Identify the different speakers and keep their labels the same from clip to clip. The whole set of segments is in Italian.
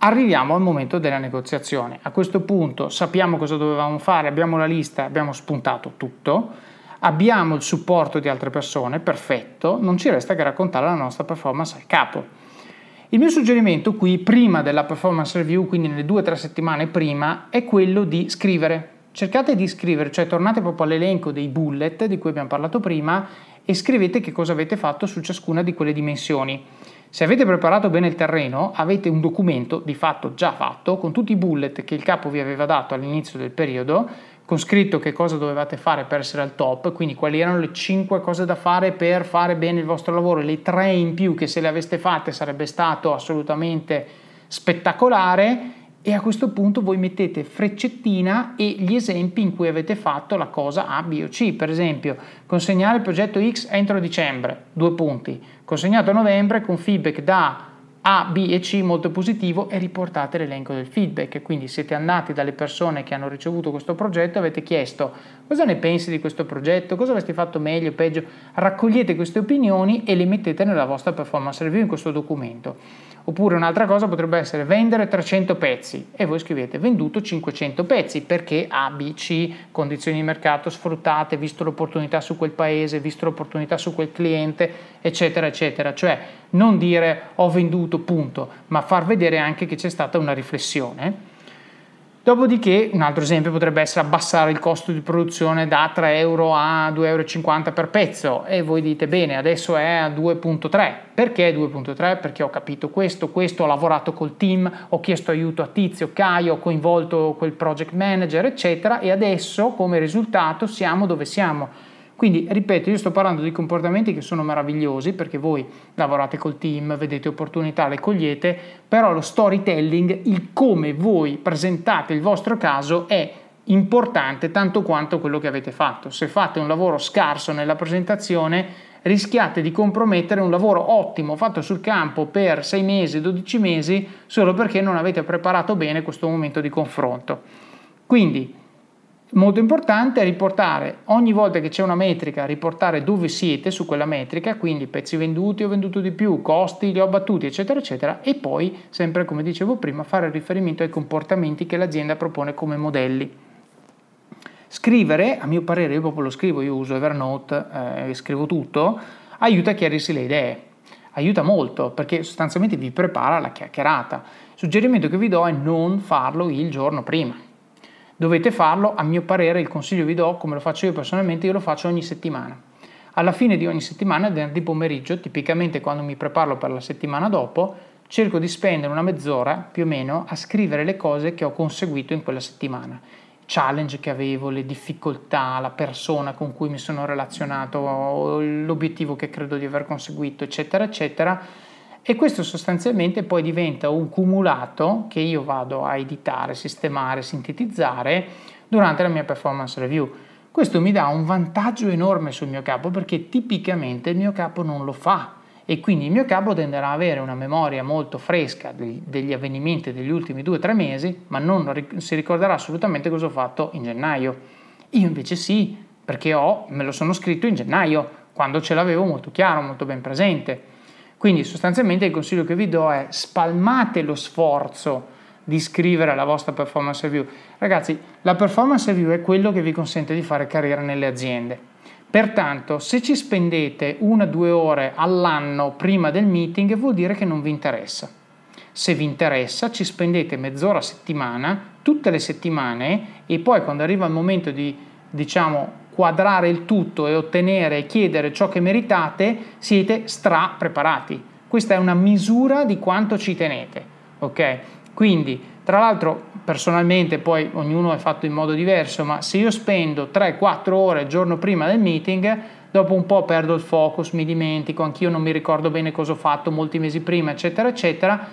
Speaker 1: Arriviamo al momento della negoziazione. A questo punto sappiamo cosa dovevamo fare, abbiamo la lista, abbiamo spuntato tutto, abbiamo il supporto di altre persone, perfetto, non ci resta che raccontare la nostra performance al capo. Il mio suggerimento qui, prima della performance review, quindi nelle due o tre settimane prima, è quello di scrivere. Cercate di scrivere, cioè tornate proprio all'elenco dei bullet di cui abbiamo parlato prima e scrivete che cosa avete fatto su ciascuna di quelle dimensioni. Se avete preparato bene il terreno, avete un documento di fatto già fatto con tutti i bullet che il capo vi aveva dato all'inizio del periodo, con scritto che cosa dovevate fare per essere al top, quindi quali erano le 5 cose da fare per fare bene il vostro lavoro, le 3 in più che se le aveste fatte sarebbe stato assolutamente spettacolare e a questo punto voi mettete freccettina e gli esempi in cui avete fatto la cosa A, B o C. Per esempio, consegnare il progetto X entro dicembre, due punti. Consegnato a novembre con feedback da A, B e C molto positivo e riportate l'elenco del feedback. Quindi siete andati dalle persone che hanno ricevuto questo progetto avete chiesto cosa ne pensi di questo progetto, cosa avresti fatto meglio, peggio. Raccogliete queste opinioni e le mettete nella vostra performance review in questo documento. Oppure un'altra cosa potrebbe essere vendere 300 pezzi e voi scrivete venduto 500 pezzi perché A, B, C, condizioni di mercato sfruttate, visto l'opportunità su quel paese, visto l'opportunità su quel cliente, eccetera, eccetera. Cioè non dire ho venduto punto, ma far vedere anche che c'è stata una riflessione Dopodiché, un altro esempio potrebbe essere abbassare il costo di produzione da 3 euro a 2,50 euro per pezzo e voi dite bene, adesso è a 2.3. Perché 2.3? Perché ho capito questo, questo, ho lavorato col team, ho chiesto aiuto a Tizio, Caio, ho coinvolto quel project manager, eccetera e adesso come risultato siamo dove siamo quindi, ripeto, io sto parlando di comportamenti che sono meravigliosi perché voi lavorate col team, vedete opportunità, le cogliete, però lo storytelling, il come voi presentate il vostro caso è importante tanto quanto quello che avete fatto. Se fate un lavoro scarso nella presentazione, rischiate di compromettere un lavoro ottimo fatto sul campo per 6 mesi, 12 mesi, solo perché non avete preparato bene questo momento di confronto. Quindi Molto importante è riportare ogni volta che c'è una metrica, riportare dove siete su quella metrica, quindi pezzi venduti ho venduto di più, costi li ho battuti, eccetera, eccetera, e poi, sempre come dicevo prima, fare riferimento ai comportamenti che l'azienda propone come modelli. Scrivere, a mio parere, io proprio lo scrivo, io uso Evernote eh, scrivo tutto, aiuta a chiarirsi le idee, aiuta molto perché sostanzialmente vi prepara la chiacchierata. Il suggerimento che vi do è non farlo il giorno prima Dovete farlo, a mio parere, il consiglio vi do, come lo faccio io personalmente, io lo faccio ogni settimana. alla fine di ogni settimana, venerdì pomeriggio, tipicamente quando mi preparo per la settimana dopo, cerco di spendere una mezz'ora più o meno a scrivere le cose che ho conseguito in quella settimana challenge che avevo, le difficoltà, la persona con cui mi sono relazionato, l'obiettivo che credo di aver conseguito, eccetera, eccetera. E questo sostanzialmente poi diventa un cumulato che io vado a editare, sistemare, sintetizzare durante la mia performance review. Questo mi dà un vantaggio enorme sul mio capo perché tipicamente il mio capo non lo fa e quindi il mio capo tenderà ad avere una memoria molto fresca degli, avvenimenti degli ultimi due o tre mesi, ma non si ricorderà assolutamente cosa ho fatto in gennaio. Io invece sì, perché ho, me lo sono scritto in gennaio, quando ce l'avevo molto chiaro, molto ben presente. Quindi sostanzialmente il consiglio che vi do è spalmate lo sforzo di scrivere la vostra performance review. Ragazzi, la performance review è quello che vi consente di fare carriera nelle aziende. Pertanto, se ci spendete una o due ore all'anno prima del meeting, vuol dire che non vi interessa. Se vi interessa, ci spendete mezz'ora a settimana, tutte le settimane, e poi quando arriva il momento di, diciamo, quadrare il tutto e ottenere e chiedere ciò che meritate, siete stra preparati. Questa è una misura di quanto ci tenete, ok? Quindi, tra l'altro, personalmente poi ognuno è fatto in modo diverso, ma se io spendo 3-4 ore il giorno prima del meeting, dopo un po' perdo il focus, mi dimentico, anch'io non mi ricordo bene cosa ho fatto molti mesi prima, eccetera, eccetera,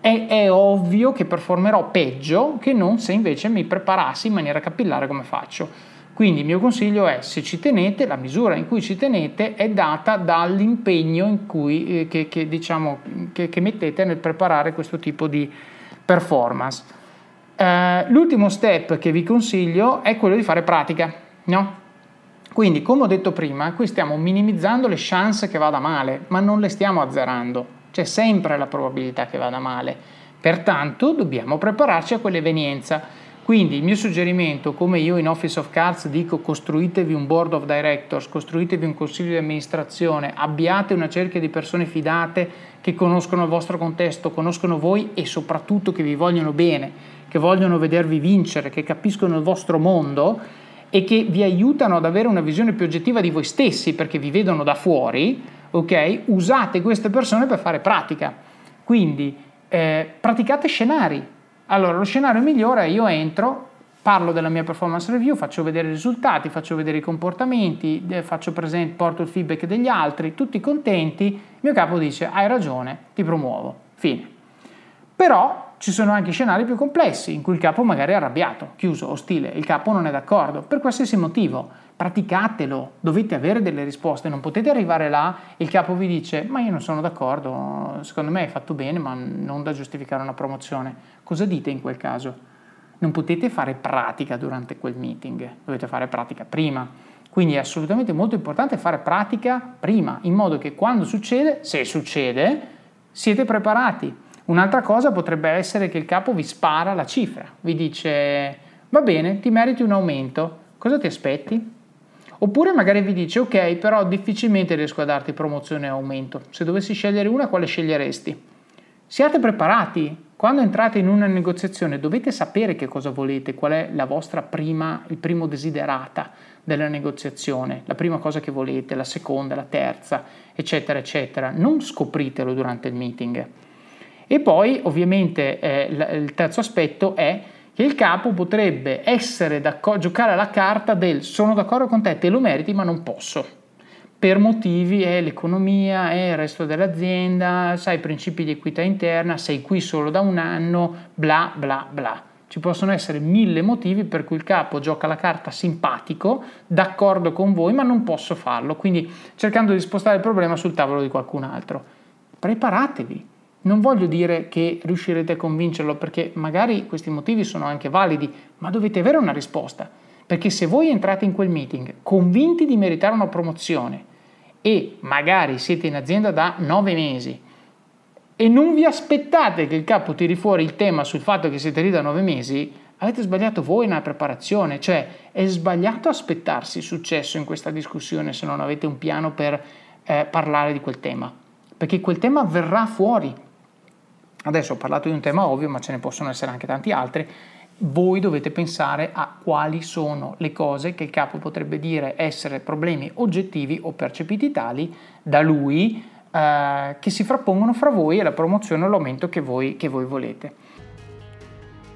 Speaker 1: è, è ovvio che performerò peggio che non se invece mi preparassi in maniera capillare come faccio. Quindi il mio consiglio è, se ci tenete, la misura in cui ci tenete è data dall'impegno cui, eh, che, che, diciamo, che, che mettete nel preparare questo tipo di performance. Eh, l'ultimo step che vi consiglio è quello di fare pratica, no? Quindi, come ho detto prima, qui stiamo minimizzando le chance che vada male, ma non le stiamo azzerando. C'è sempre la probabilità che vada male. Pertanto dobbiamo prepararci a quell'evenienza. Quindi il mio suggerimento, come io in Office of Cards dico, costruitevi un board of directors, costruitevi un consiglio di amministrazione, abbiate una cerchia di persone fidate che conoscono il vostro contesto, conoscono voi e soprattutto che vi vogliono bene che vogliono vedervi vincere, che capiscono il vostro mondo e che vi aiutano ad avere una visione più oggettiva di voi stessi perché vi vedono da fuori, ok? Usate queste persone per fare pratica. Quindi eh, praticate scenari. Allora, lo scenario migliore è io entro, parlo della mia performance review, faccio vedere i risultati, faccio vedere i comportamenti, faccio presente, porto il feedback degli altri, tutti contenti, il mio capo dice hai ragione, ti promuovo. Fine. Però ci sono anche scenari più complessi in cui il capo magari è arrabbiato, chiuso, ostile, il capo non è d'accordo, per qualsiasi motivo. Praticatelo, dovete avere delle risposte, non potete arrivare là e il capo vi dice ma io non sono d'accordo, secondo me hai fatto bene ma non da giustificare una promozione. Cosa dite in quel caso? Non potete fare pratica durante quel meeting, dovete fare pratica prima. Quindi è assolutamente molto importante fare pratica prima, in modo che quando succede, se succede, siete preparati Un'altra cosa potrebbe essere che il capo vi spara la cifra, vi dice va bene, ti meriti un aumento, cosa ti aspetti? Oppure magari vi dice ok, però difficilmente riesco a darti promozione o aumento. Se dovessi scegliere una, quale sceglieresti? Siate preparati. Quando entrate in una negoziazione dovete sapere che cosa volete, qual è la vostra prima, il primo desiderata della negoziazione, la prima cosa che volete, la seconda, la terza, eccetera, eccetera. Non scopritelo durante il meeting. E poi ovviamente eh, il terzo aspetto è che il capo potrebbe essere giocare alla carta del sono d'accordo con te, te lo meriti ma non posso, per motivi è l'economia, è il resto dell'azienda, sai i principi di equità interna, sei qui solo da un anno, bla bla bla. Ci possono essere mille motivi per cui il capo gioca la carta simpatico, d'accordo con voi, ma non posso farlo, quindi cercando di spostare il problema sul tavolo di qualcun altro. Preparatevi, non voglio dire che riuscirete a convincerlo perché magari questi motivi sono anche validi, ma dovete avere una risposta. Perché se voi entrate in quel meeting convinti di meritare una promozione e magari siete in azienda da nove mesi e non vi aspettate che il capo tiri fuori il tema sul fatto che siete lì da nove mesi, avete sbagliato voi nella preparazione, cioè è sbagliato aspettarsi successo in questa discussione se non avete un piano per eh, parlare di quel tema, perché quel tema verrà fuori Adesso ho parlato di un tema ovvio, ma ce ne possono essere anche tanti altri
Speaker 2: voi dovete pensare a quali sono le cose che il capo potrebbe dire essere problemi oggettivi o percepiti tali da lui eh, che si frappongono fra voi e la promozione o l'aumento che voi, che voi volete.